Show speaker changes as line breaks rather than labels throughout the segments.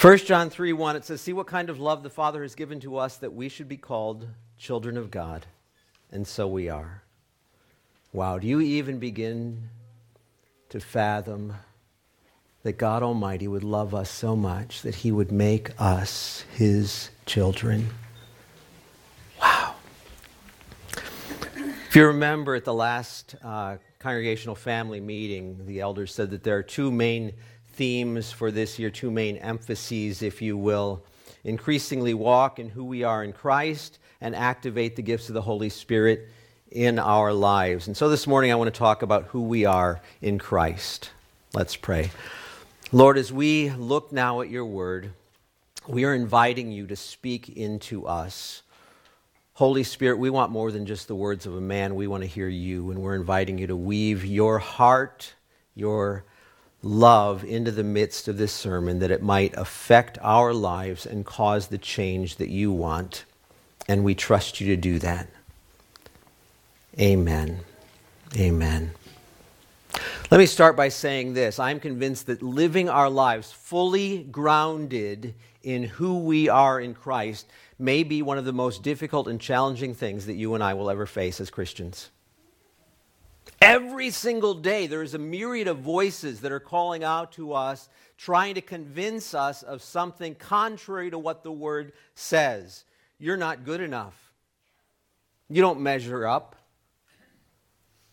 1 John 3 1, it says, See what kind of love the Father has given to us that we should be called children of God. And so we are. Wow, do you even begin to fathom that God Almighty would love us so much that He would make us His children? Wow. If you remember at the last uh, congregational family meeting, the elders said that there are two main themes for this year, two main emphases, if you will. Increasingly walk in who we are in Christ and activate the gifts of the Holy Spirit in our lives. And so this morning I want to talk about who we are in Christ. Let's pray. Lord, as we look now at your word, we are inviting you to speak into us. Holy Spirit, we want more than just the words of a man. We want to hear you, and we're inviting you to weave your heart, your love into the midst of this sermon that it might affect our lives and cause the change that you want. And we trust you to do that. Amen. Amen. Let me start by saying this. I'm convinced that living our lives fully grounded in who we are in Christ may be one of the most difficult and challenging things that you and I will ever face as Christians. Every single day, there is a myriad of voices that are calling out to us, trying to convince us of something contrary to what the Word says. You're not good enough. You don't measure up.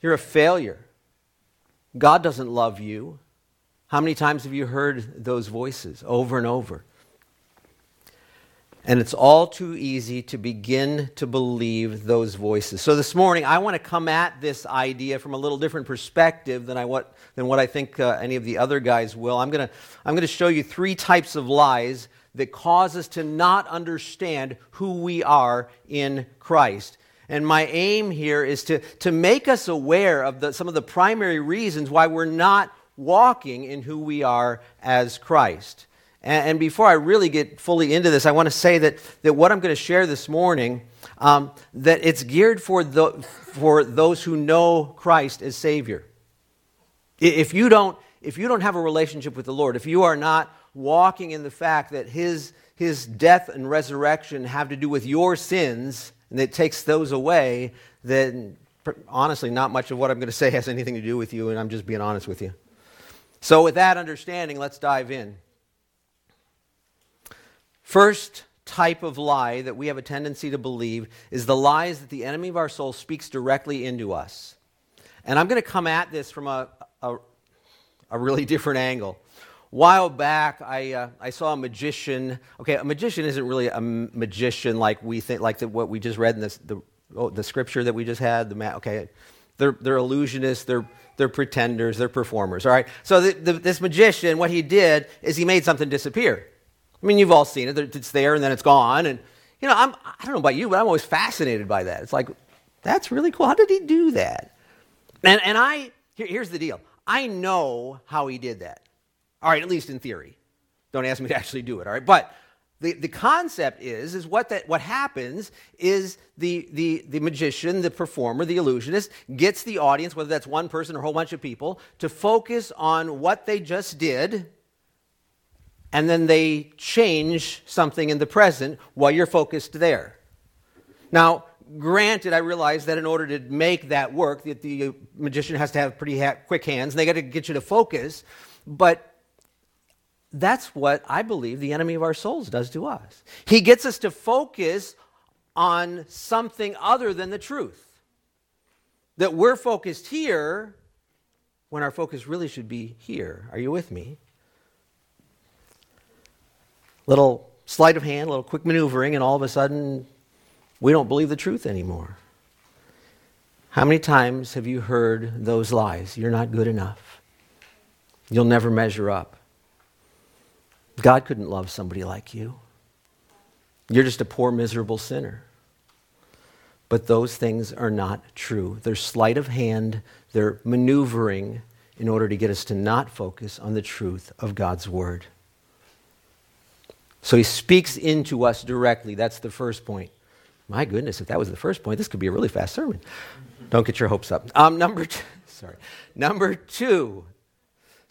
You're a failure. God doesn't love you. How many times have you heard those voices over and over? And it's all too easy to begin to believe those voices. So this morning, I want to come at this idea from a little different perspective than, I, what, than what I think uh, any of the other guys will. I'm going to, I'm going to show you three types of lies that cause us to not understand who we are in Christ. And my aim here is to, to make us aware of the, some of the primary reasons why we're not walking in who we are as Christ. And, before I really get fully into this, I want to say that, that what I'm going to share this morning, um, that it's geared for, the, for those who know Christ as Savior. If you, don't, if you don't have a relationship with the Lord, if you are not walking in the fact that His, his death and resurrection have to do with your sins, and it takes those away, then honestly, not much of what I'm going to say has anything to do with you, and I'm just being honest with you. So, with that understanding, let's dive in. First type of lie that we have a tendency to believe is the lies that the enemy of our soul speaks directly into us. And I'm going to come at this from a, a, a really different angle. A while back, I, uh, I saw a magician. Okay, a magician isn't really a magician like we think, like the, what we just read in this, the, oh, the scripture that we just had. The ma- okay, they're, they're illusionists, they're, they're pretenders, they're performers, all right? So the, the, this magician, what he did is he made something disappear. I mean, you've all seen it. It's there and then it's gone. And, you know, I'm, I don't know about you, but I'm always fascinated by that. It's like, that's really cool. How did he do that? And, and I, here, here's the deal I know how he did that. All right, at least in theory. Don't ask me to actually do it, all right? But the, the concept is, is what, that, what happens is the, the, the magician, the performer, the illusionist gets the audience, whether that's one person or a whole bunch of people, to focus on what they just did and then they change something in the present while you're focused there. Now, granted, I realize that in order to make that work, that the magician has to have pretty ha- quick hands, and they got to get you to focus. But that's what I believe the enemy of our souls does to us. He gets us to focus on something other than the truth. That we're focused here when our focus really should be here. Are you with me? Little sleight of hand, a little quick maneuvering, and all of a sudden we don't believe the truth anymore. How many times have you heard those lies? You're not good enough. You'll never measure up. God couldn't love somebody like you. You're just a poor, miserable sinner. But those things are not true. They're sleight of hand, they're maneuvering in order to get us to not focus on the truth of God's Word. So he speaks into us directly. That's the first point. My goodness, if that was the first point, this could be a really fast sermon. Don't get your hopes up. Um, number two, sorry. Number two,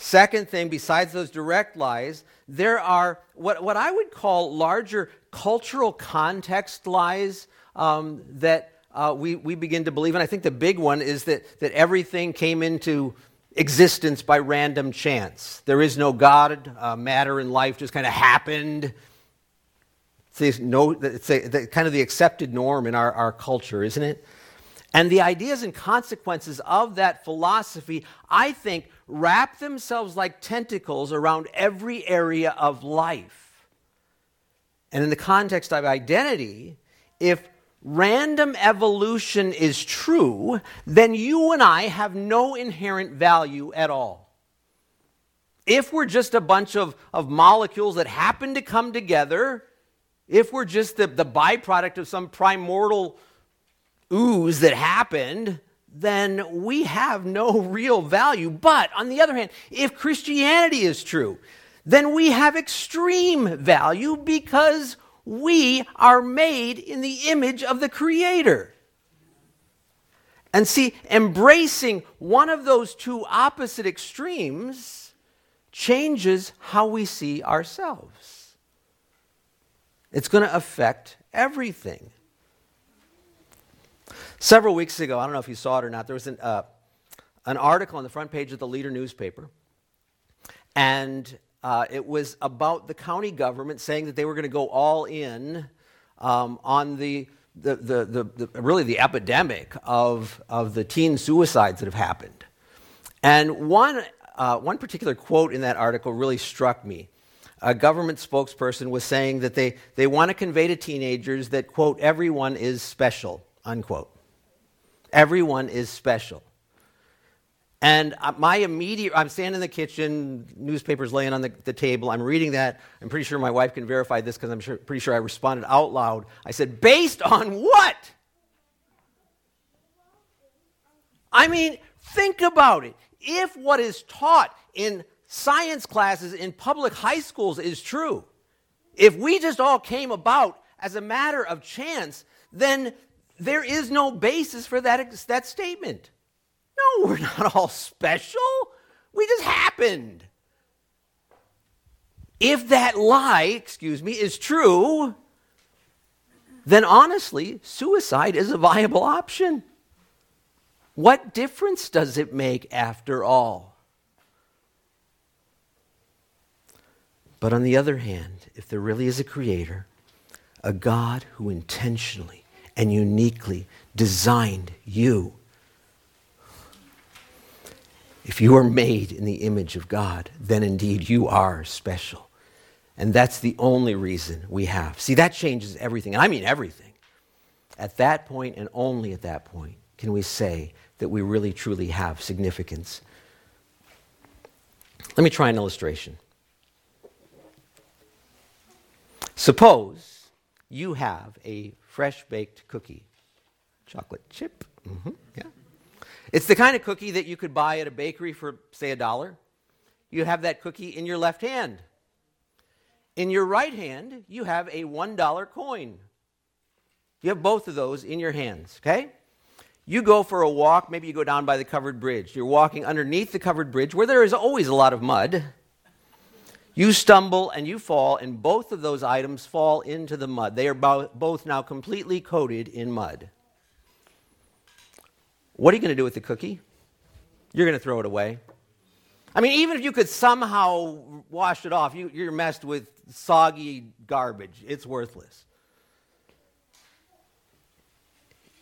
Second thing, besides those direct lies, there are what, what I would call larger cultural context lies um, that uh, we, we begin to believe. And I think the big one is that, that everything came into existence by random chance. There is no God, uh, matter in life just kind of happened. It's, no, it's a, the, kind of the accepted norm in our, our culture, isn't it? And the ideas and consequences of that philosophy, I think, wrap themselves like tentacles around every area of life. And in the context of identity, if random evolution is true, then you and I have no inherent value at all. If we're just a bunch of, of molecules that happen to come together, if we're just the, the byproduct of some primordial ooze that happened, then we have no real value. But on the other hand, if Christianity is true, then we have extreme value because we are made in the image of the Creator. And see, embracing one of those two opposite extremes changes how we see ourselves. It's going to affect everything. Several weeks ago, I don't know if you saw it or not, there was an, uh, an article on the front page of the Leader newspaper. And uh, it was about the county government saying that they were going to go all in um, on the, the, the, the, the, really the epidemic of, of the teen suicides that have happened. And one, uh, one particular quote in that article really struck me. A government spokesperson was saying that they, they want to convey to teenagers that, quote, everyone is special, unquote. Everyone is special. And uh, my immediate, I'm standing in the kitchen, newspaper's laying on the, the table, I'm reading that. I'm pretty sure my wife can verify this because I'm sure, pretty sure I responded out loud. I said, based on what? I mean, think about it. If what is taught in science classes in public high schools is true, if we just all came about as a matter of chance, then there is no basis for that, that statement. No, we're not all special. We just happened. If that lie, excuse me, is true, then honestly, suicide is a viable option. What difference does it make after all? But on the other hand, if there really is a creator, a God who intentionally and uniquely designed you. If you are made in the image of God, then indeed you are special. And that's the only reason we have. See, that changes everything. And I mean everything. At that point, and only at that point, can we say that we really truly have significance. Let me try an illustration. Suppose you have a fresh baked cookie. Chocolate chip. Mm-hmm. Yeah. It's the kind of cookie that you could buy at a bakery for, say, a dollar. You have that cookie in your left hand. In your right hand, you have a $1 coin. You have both of those in your hands, okay? You go for a walk, maybe you go down by the covered bridge. You're walking underneath the covered bridge where there is always a lot of mud. You stumble and you fall, and both of those items fall into the mud. They are both now completely coated in mud. What are you going to do with the cookie? You're going to throw it away. I mean, even if you could somehow wash it off, you, you're messed with soggy garbage. It's worthless.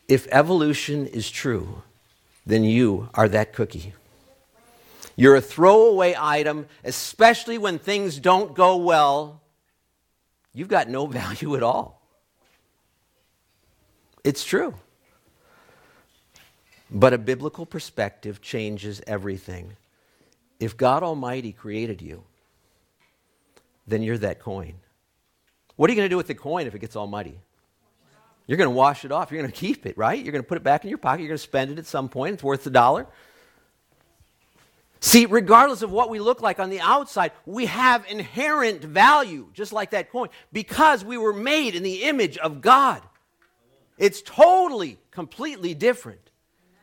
If evolution is true, then you are that cookie. You're a throwaway item, especially when things don't go well. You've got no value at all. It's true. But a biblical perspective changes everything. If God Almighty created you, then you're that coin. What are you going to do with the coin if it gets all muddy? You're going to wash it off. You're going to keep it, right? You're going to put it back in your pocket. You're going to spend it at some point. It's worth a dollar. See, regardless of what we look like on the outside, we have inherent value, just like that coin, because we were made in the image of God. It's totally, completely different.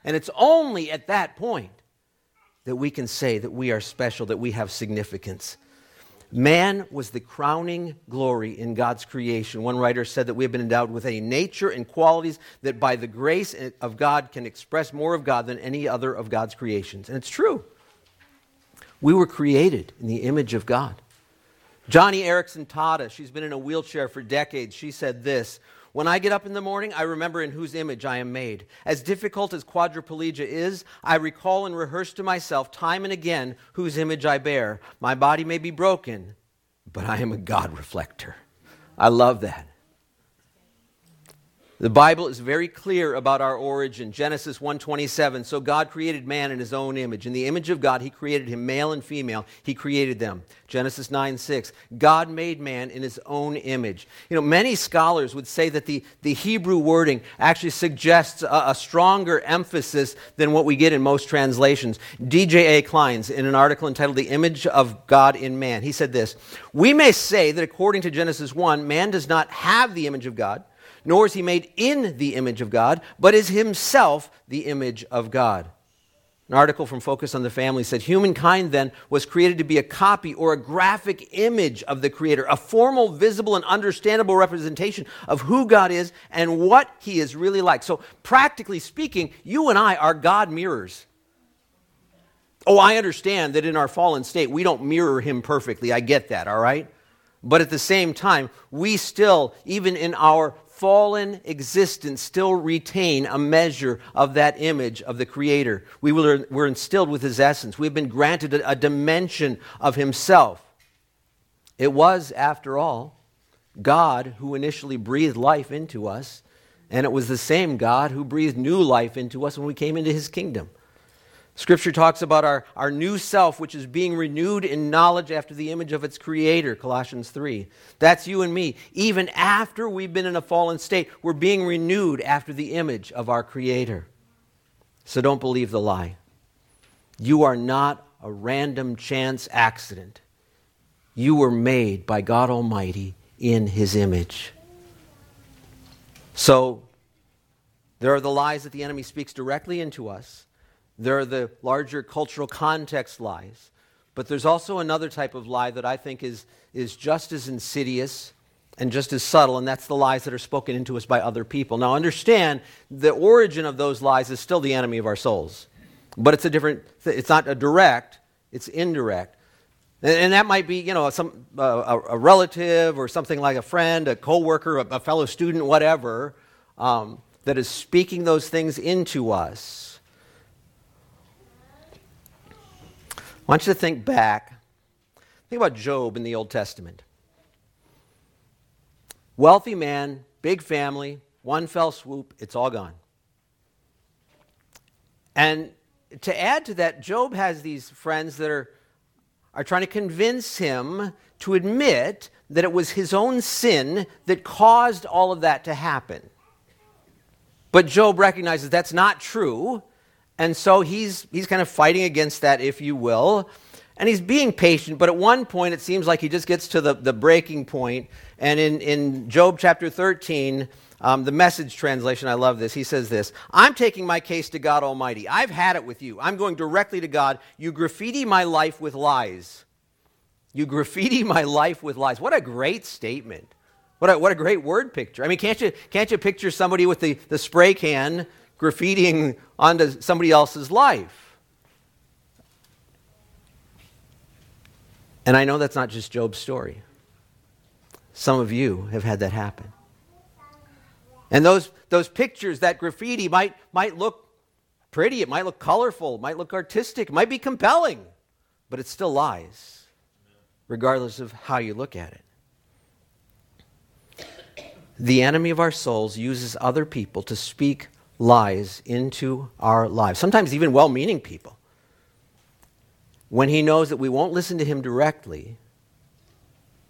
And it's only at that point that we can say that we are special, that we have significance. Man was the crowning glory in God's creation. One writer said that we have been endowed with a nature and qualities that by the grace of God can express more of God than any other of God's creations. And it's true. We were created in the image of God. Joni Eareckson Tada, she's been in a wheelchair for decades. She said this When I get up in the morning, I remember in whose image I am made. As difficult as quadriplegia is, I recall and rehearse to myself time and again whose image I bear. My body may be broken, but I am a God reflector. I love that. The Bible is very clear about our origin. Genesis 1:27. So God created man in his own image. In the image of God he created him male and female. He created them. Genesis 9:6. God made man in his own image. You know, many scholars would say that the, the Hebrew wording actually suggests a, a stronger emphasis than what we get in most translations. D.J.A. Clines in an article entitled The Image of God in Man, he said this We may say that according to Genesis 1, man does not have the image of God nor is he made in the image of God, but is himself the image of God. An article from Focus on the Family said Humankind then was created to be a copy or a graphic image of the Creator, a formal, visible, and understandable representation of who God is and what He is really like. So, practically speaking, you and I are God mirrors. Oh, I understand that in our fallen state, we don't mirror Him perfectly. I get that, all right? But at the same time, we still, even in our fallen existence still retain a measure of that image of the Creator. We were, instilled with His essence. We've been granted a dimension of Himself. It was, after all, God who initially breathed life into us, and it was the same God who breathed new life into us when we came into His kingdom. Scripture talks about our, our new self, which is being renewed in knowledge after the image of its creator, Colossians 3. That's you and me. Even after we've been in a fallen state, we're being renewed after the image of our creator. So don't believe the lie. You are not a random chance accident. You were made by God Almighty in his image. So, there are the lies that the enemy speaks directly into us. There are the larger cultural context lies. But there's also another type of lie that I think is, is just as insidious and just as subtle, and that's the lies that are spoken into us by other people. Now, understand the origin of those lies is still the enemy of our souls. But it's a different, it's not a direct, it's indirect. And, and that might be, you know, some, uh, a, a, relative or something like a friend, a coworker, a, a fellow student, whatever, um, that is speaking those things into us. I want you to think back. Think about Job in the Old Testament. Wealthy man, big family, one fell swoop, it's all gone. And to add to that, Job has these friends that are, are trying to convince him to admit that it was his own sin that caused all of that to happen. But Job recognizes that's not true. And so he's, he's kind of fighting against that, if you will. And he's being patient, but at one point it seems like he just gets to the, the breaking point. And in, in Job chapter 13, um, the message translation, I love this. He says this I'm taking my case to God Almighty. I've had it with you. I'm going directly to God. You graffiti my life with lies. You graffiti my life with lies. What a great statement. What a, what a great word picture. I mean, can't you, can't you picture somebody with the, the spray can graffitiing onto somebody else's life. And I know that's not just Job's story. Some of you have had that happen. And those, those pictures, that graffiti might, might look pretty, it might look colorful, it might look artistic, it might be compelling, but it still lies, regardless of how you look at it. The enemy of our souls uses other people to speak lies into our lives, sometimes even well meaning people. When he knows that we won't listen to him directly,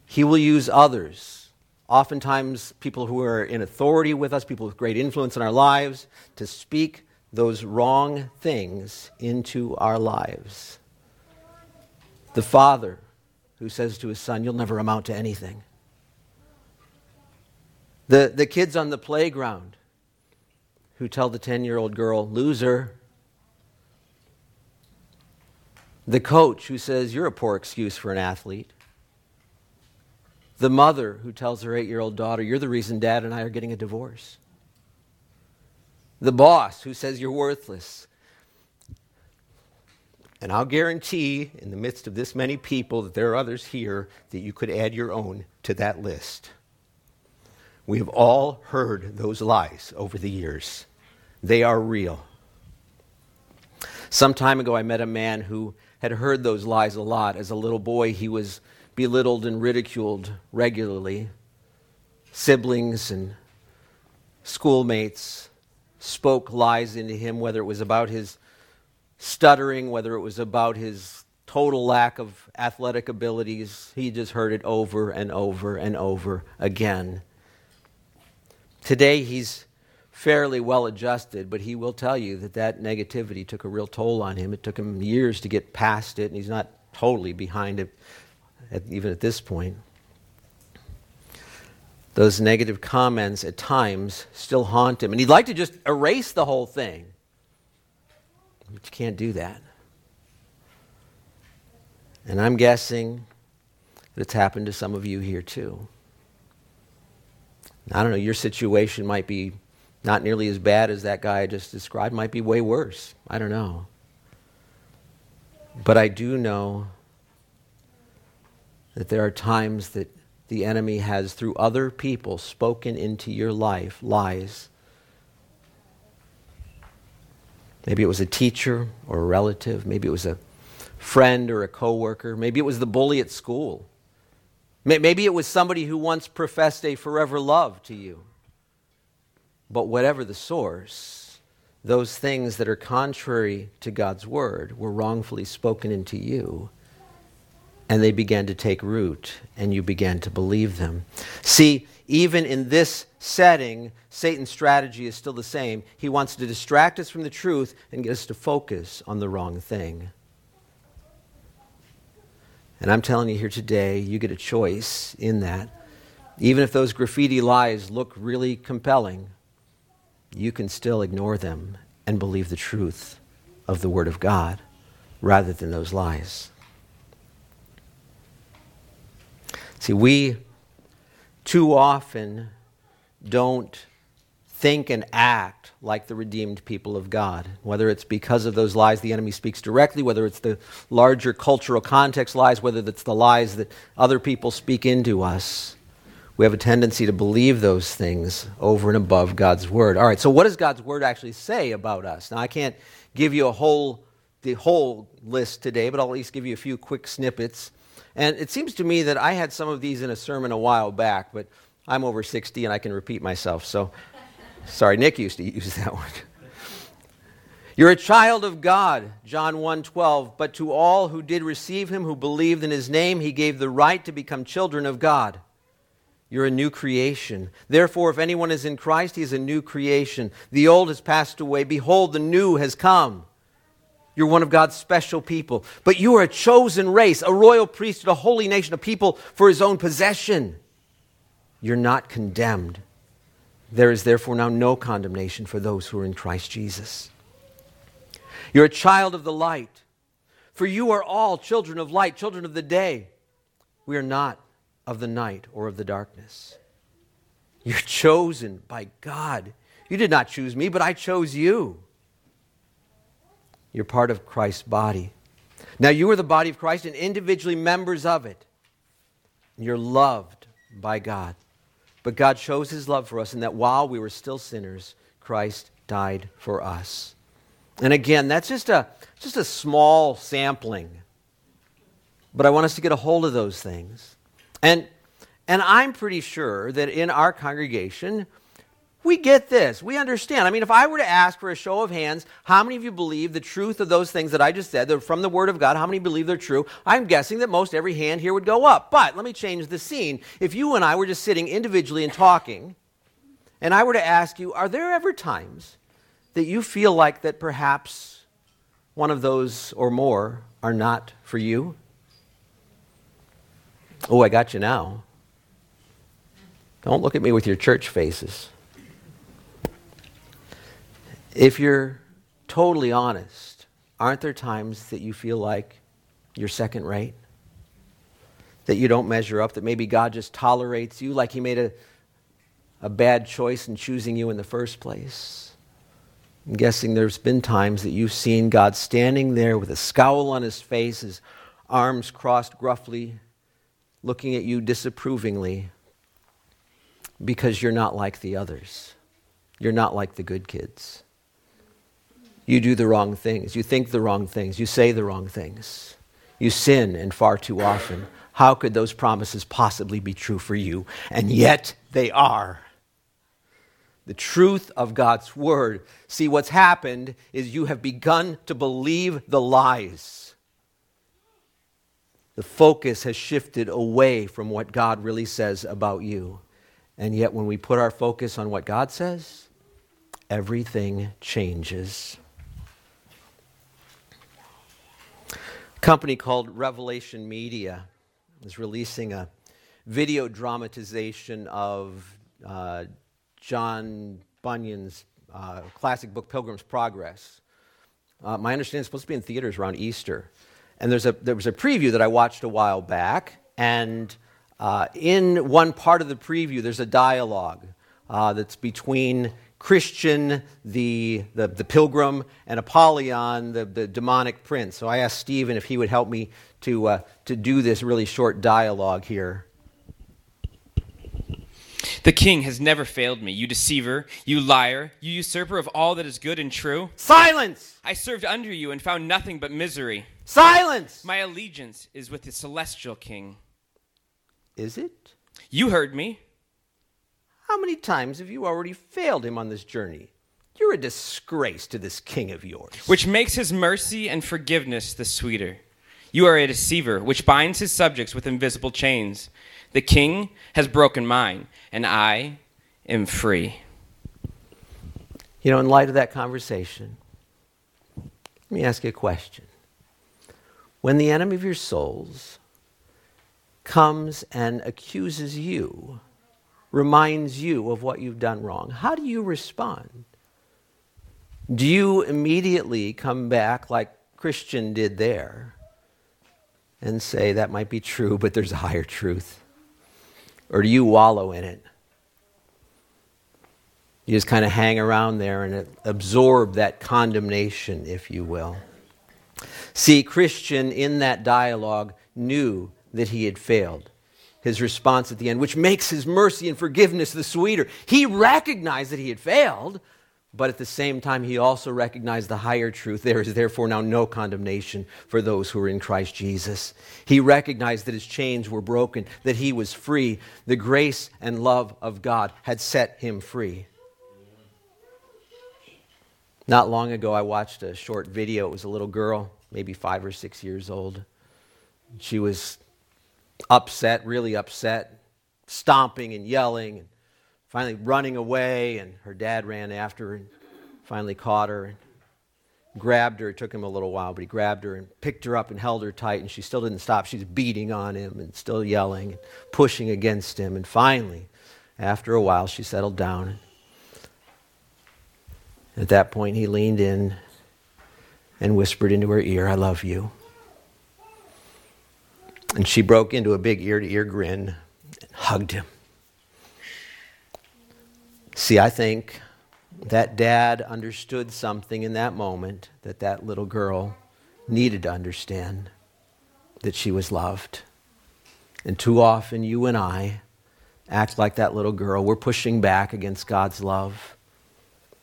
he will use others, oftentimes people who are in authority with us, people with great influence in our lives, to speak those wrong things into our lives. The father who says to his son, You'll never amount to anything. The, the kids on the playground who tell the 10 year old girl, loser. The coach who says, You're a poor excuse for an athlete. The mother who tells her eight year old daughter, You're the reason dad and I are getting a divorce. The boss who says, You're worthless. And I'll guarantee, in the midst of this many people, that there are others here that you could add your own to that list. We have all heard those lies over the years, they are real. Some time ago, I met a man who had heard those lies a lot. As a little boy, he was belittled and ridiculed regularly. Siblings and schoolmates spoke lies into him, whether it was about his stuttering, whether it was about his total lack of athletic abilities. He just heard it over and over and over again. Today, he's fairly well adjusted, but he will tell you that that negativity took a real toll on him. It took him years to get past it, and he's not totally behind it, at, even at this point. Those negative comments at times still haunt him, and he'd like to just erase the whole thing. But you can't do that. And I'm guessing that it's happened to some of you here too. I don't know, your situation might be not nearly as bad as that guy I just described, might be way worse. I don't know. But I do know that there are times that the enemy has, through other people, spoken into your life lies Maybe it was a teacher or a relative. Maybe it was a friend or a coworker. Maybe it was the bully at school. Maybe it was somebody who once professed a forever love to you. But whatever the source, those things that are contrary to God's word were wrongfully spoken into you, and they began to take root, and you began to believe them. See, even in this setting, Satan's strategy is still the same. He wants to distract us from the truth and get us to focus on the wrong thing. And I'm telling you here today, you get a choice in that. Even if those graffiti lies look really compelling, you can still ignore them and believe the truth of the Word of God rather than those lies. See, we too often don't think and act like the redeemed people of God. Whether it's because of those lies the enemy speaks directly, whether it's the larger cultural context lies, whether it's the lies that other people speak into us, we have a tendency to believe those things over and above God's word. All right, so what does God's word actually say about us? Now I can't give you a whole the whole list today, but I'll at least give you a few quick snippets. And it seems to me that I had some of these in a sermon a while back, but I'm over 60 and I can repeat myself. So, sorry, Nick used to use that one. You're a child of God, John 1:12, but to all who did receive him who believed in his name he gave the right to become children of God. You're a new creation. Therefore if anyone is in Christ he is a new creation. The old has passed away, behold the new has come. You're one of God's special people. But you are a chosen race, a royal priesthood, a holy nation, a people for his own possession. You're not condemned. There is therefore now no condemnation for those who are in Christ Jesus. You're a child of the light. For you are all children of light, children of the day. We are not of the night or of the darkness. You're chosen by God. You did not choose me, but I chose you. You're part of Christ's body. Now, you are the body of Christ and individually members of it. You're loved by God. But God shows his love for us in that while we were still sinners, Christ died for us. And again, that's just a, just a small sampling. But I want us to get a hold of those things. And, and I'm pretty sure that in our congregation, we get this. We understand. I mean, if I were to ask for a show of hands, how many of you believe the truth of those things that I just said, from the Word of God, how many believe they're true? I'm guessing that most every hand here would go up. But let me change the scene. If you and I were just sitting individually and talking, and I were to ask you, are there ever times that you feel like that perhaps one of those or more are not for you? Oh, I got you now. Don't look at me with your church faces. If you're totally honest, aren't there times that you feel like you're second rate, that you don't measure up, that maybe God just tolerates you like He made a, a bad choice in choosing you in the first place. I'm guessing there's been times that you've seen God standing there with a scowl on his face, his arms crossed gruffly, looking at you disapprovingly because you're not like the others. You're not like the good kids. You do the wrong things. You think the wrong things. You say the wrong things. You sin, and far too often. How could those promises possibly be true for you? And yet they are. The truth of God's word. See, what's happened is you have begun to believe the lies. The focus has shifted away from what God really says about you. And yet, when we put our focus on what God says, everything changes. Company called Revelation Media is releasing a video dramatization of uh, John Bunyan's uh, classic book, Pilgrim's Progress. Uh, my understanding is supposed to be in theaters around Easter. And there's a, there was a preview that I watched a while back, and uh, in one part of the preview, there's a dialogue uh, that's between Christian, the, the, the, pilgrim, and Apollyon, the, the demonic prince. So I asked Stephen if he would help me to, uh, to do this really short dialogue here.
The king has never failed me, you deceiver, you liar, you usurper of all that is good and true.
Silence!
I served under you and found nothing but misery.
Silence!
My allegiance is with the celestial king.
Is it?
You heard me.
How many times have you already failed him on this journey? You're a disgrace to this king of yours.
Which makes his mercy and forgiveness the sweeter. You are a deceiver, which binds his subjects with invisible chains. The king has broken mine, and I am free.
You know, in light of that conversation, let me ask you a question. When the enemy of your souls comes and accuses you, reminds you of what you've done wrong, how do you respond? Do you immediately come back like Christian did there and say, that might be true, but there's a higher truth? Or do you wallow in it? You just kind of hang around there and absorb that condemnation, if you will. See, Christian in that dialogue knew that he had failed. His response at the end, which makes his mercy and forgiveness the sweeter. He recognized that he had failed, but at the same time, he also recognized the higher truth. There is therefore now no condemnation for those who are in Christ Jesus. He recognized that his chains were broken, that he was free. The grace and love of God had set him free. Not long ago, I watched a short video. It was a little girl, maybe five or six years old. She was upset, really upset, stomping and yelling, and finally running away. And her dad ran after her and finally caught her and grabbed her. It took him a little while, but he grabbed her and picked her up and held her tight. And she still didn't stop. She was beating on him and still yelling and pushing against him. And finally, after a while, she settled down. At that point, he leaned in and whispered into her ear, I love you. And she broke into a big ear to ear grin and hugged him. See, I think that dad understood something in that moment that that little girl needed to understand that she was loved. And too often, you and I act like that little girl. We're pushing back against God's love.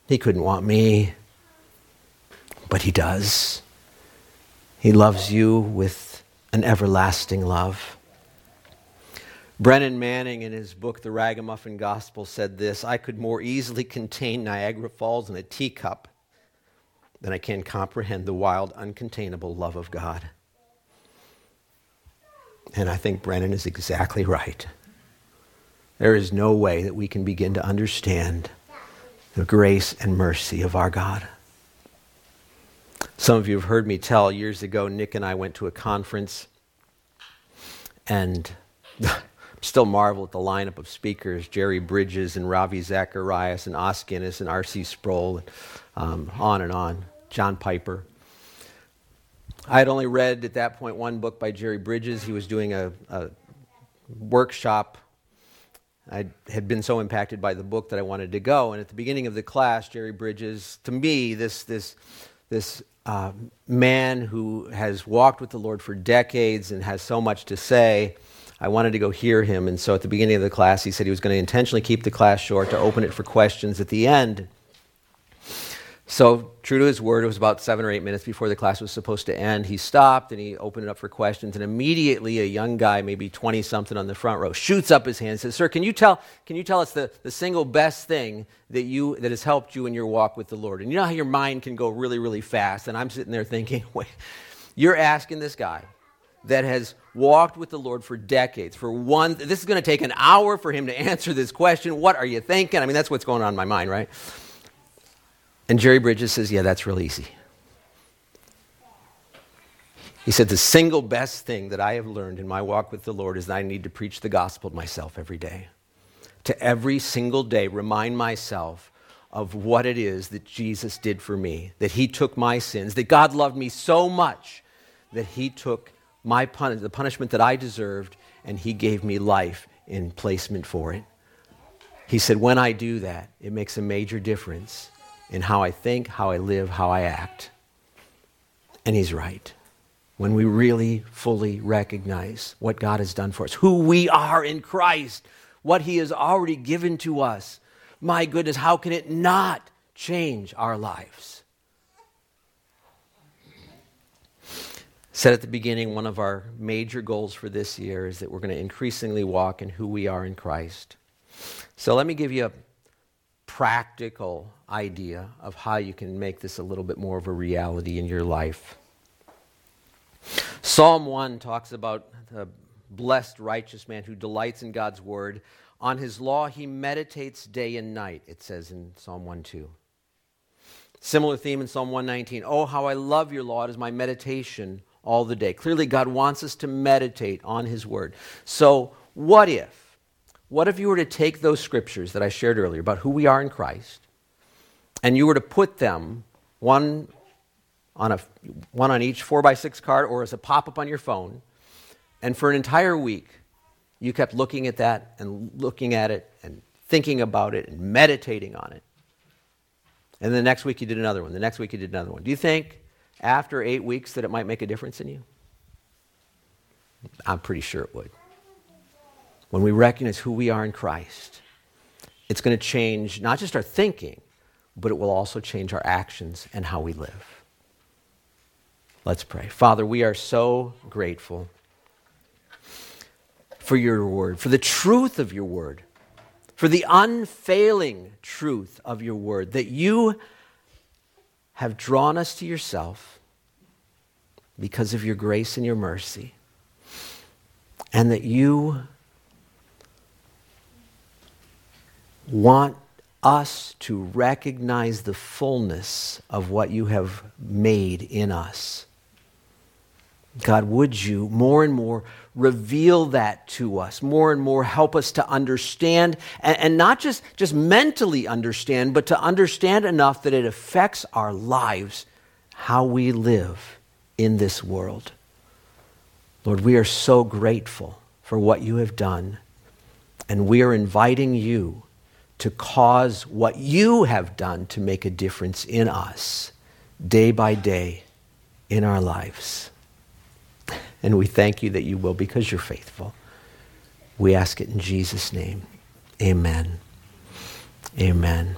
He couldn't want me, but He does. He loves you with an everlasting love. Brennan Manning, in his book, The Ragamuffin Gospel, said this I could more easily contain Niagara Falls in a teacup than I can comprehend the wild, uncontainable love of God. And I think Brennan is exactly right. There is no way that we can begin to understand the grace and mercy of our God. Some of you have heard me tell years ago, Nick and I went to a conference, and still marvel at the lineup of speakers Jerry Bridges and Ravi Zacharias and Os Guinness and R.C. Sproul, and, um, on and on, John Piper. I had only read at that point one book by Jerry Bridges. He was doing a, a workshop. I had been so impacted by the book that I wanted to go. And at the beginning of the class, Jerry Bridges, to me, this, this, this uh, man who has walked with the Lord for decades and has so much to say, I wanted to go hear him. And so at the beginning of the class, he said he was going to intentionally keep the class short to open it for questions at the end. So, true to his word, it was about seven or eight minutes before the class was supposed to end. He stopped and he opened it up for questions. And immediately, a young guy, maybe 20 something on the front row, shoots up his hand and says, Sir, can you tell, can you tell us the, the single best thing that, you, that has helped you in your walk with the Lord? And you know how your mind can go really, really fast. And I'm sitting there thinking, Wait, you're asking this guy that has walked with the Lord for decades, for one, this is going to take an hour for him to answer this question. What are you thinking? I mean, that's what's going on in my mind, right? And Jerry Bridges says, Yeah, that's real easy. He said, The single best thing that I have learned in my walk with the Lord is that I need to preach the gospel to myself every day. To every single day, remind myself of what it is that Jesus did for me, that He took my sins, that God loved me so much that He took my pun- the punishment that I deserved and He gave me life in placement for it. He said, When I do that, it makes a major difference in how I think, how I live, how I act. And he's right. When we really fully recognize what God has done for us, who we are in Christ, what he has already given to us, my goodness, how can it not change our lives? Said at the beginning, one of our major goals for this year is that we're going to increasingly walk in who we are in Christ. So let me give you a practical idea of how you can make this a little bit more of a reality in your life. Psalm 1 talks about the blessed righteous man who delights in God's word. On his law he meditates day and night, it says in Psalm 1 2. Similar theme in Psalm 119. Oh, how I love your law. It is my meditation all the day. Clearly, God wants us to meditate on his word. So, what if? What if you were to take those scriptures that I shared earlier about who we are in Christ and you were to put them one on, a, one on each 4 by 6 card or as a pop up on your phone, and for an entire week you kept looking at that and looking at it and thinking about it and meditating on it. And the next week you did another one. The next week you did another one. Do you think after eight weeks that it might make a difference in you? I'm pretty sure it would when we recognize who we are in Christ, it's going to change not just our thinking, but it will also change our actions and how we live. Let's pray. Father, we are so grateful for your word, for the truth of your word, for the unfailing truth of your word, that you have drawn us to yourself because of your grace and your mercy, and that you want us to recognize the fullness of what you have made in us. God, would you more and more reveal that to us, more and more help us to understand, and, and, not just, just mentally understand, but to understand enough that it affects our lives, how we live in this world. Lord, we are so grateful for what you have done, and we are inviting you to cause what you have done to make a difference in us day by day in our lives. And we thank you that you will because you're faithful. We ask it in Jesus' name. Amen. Amen.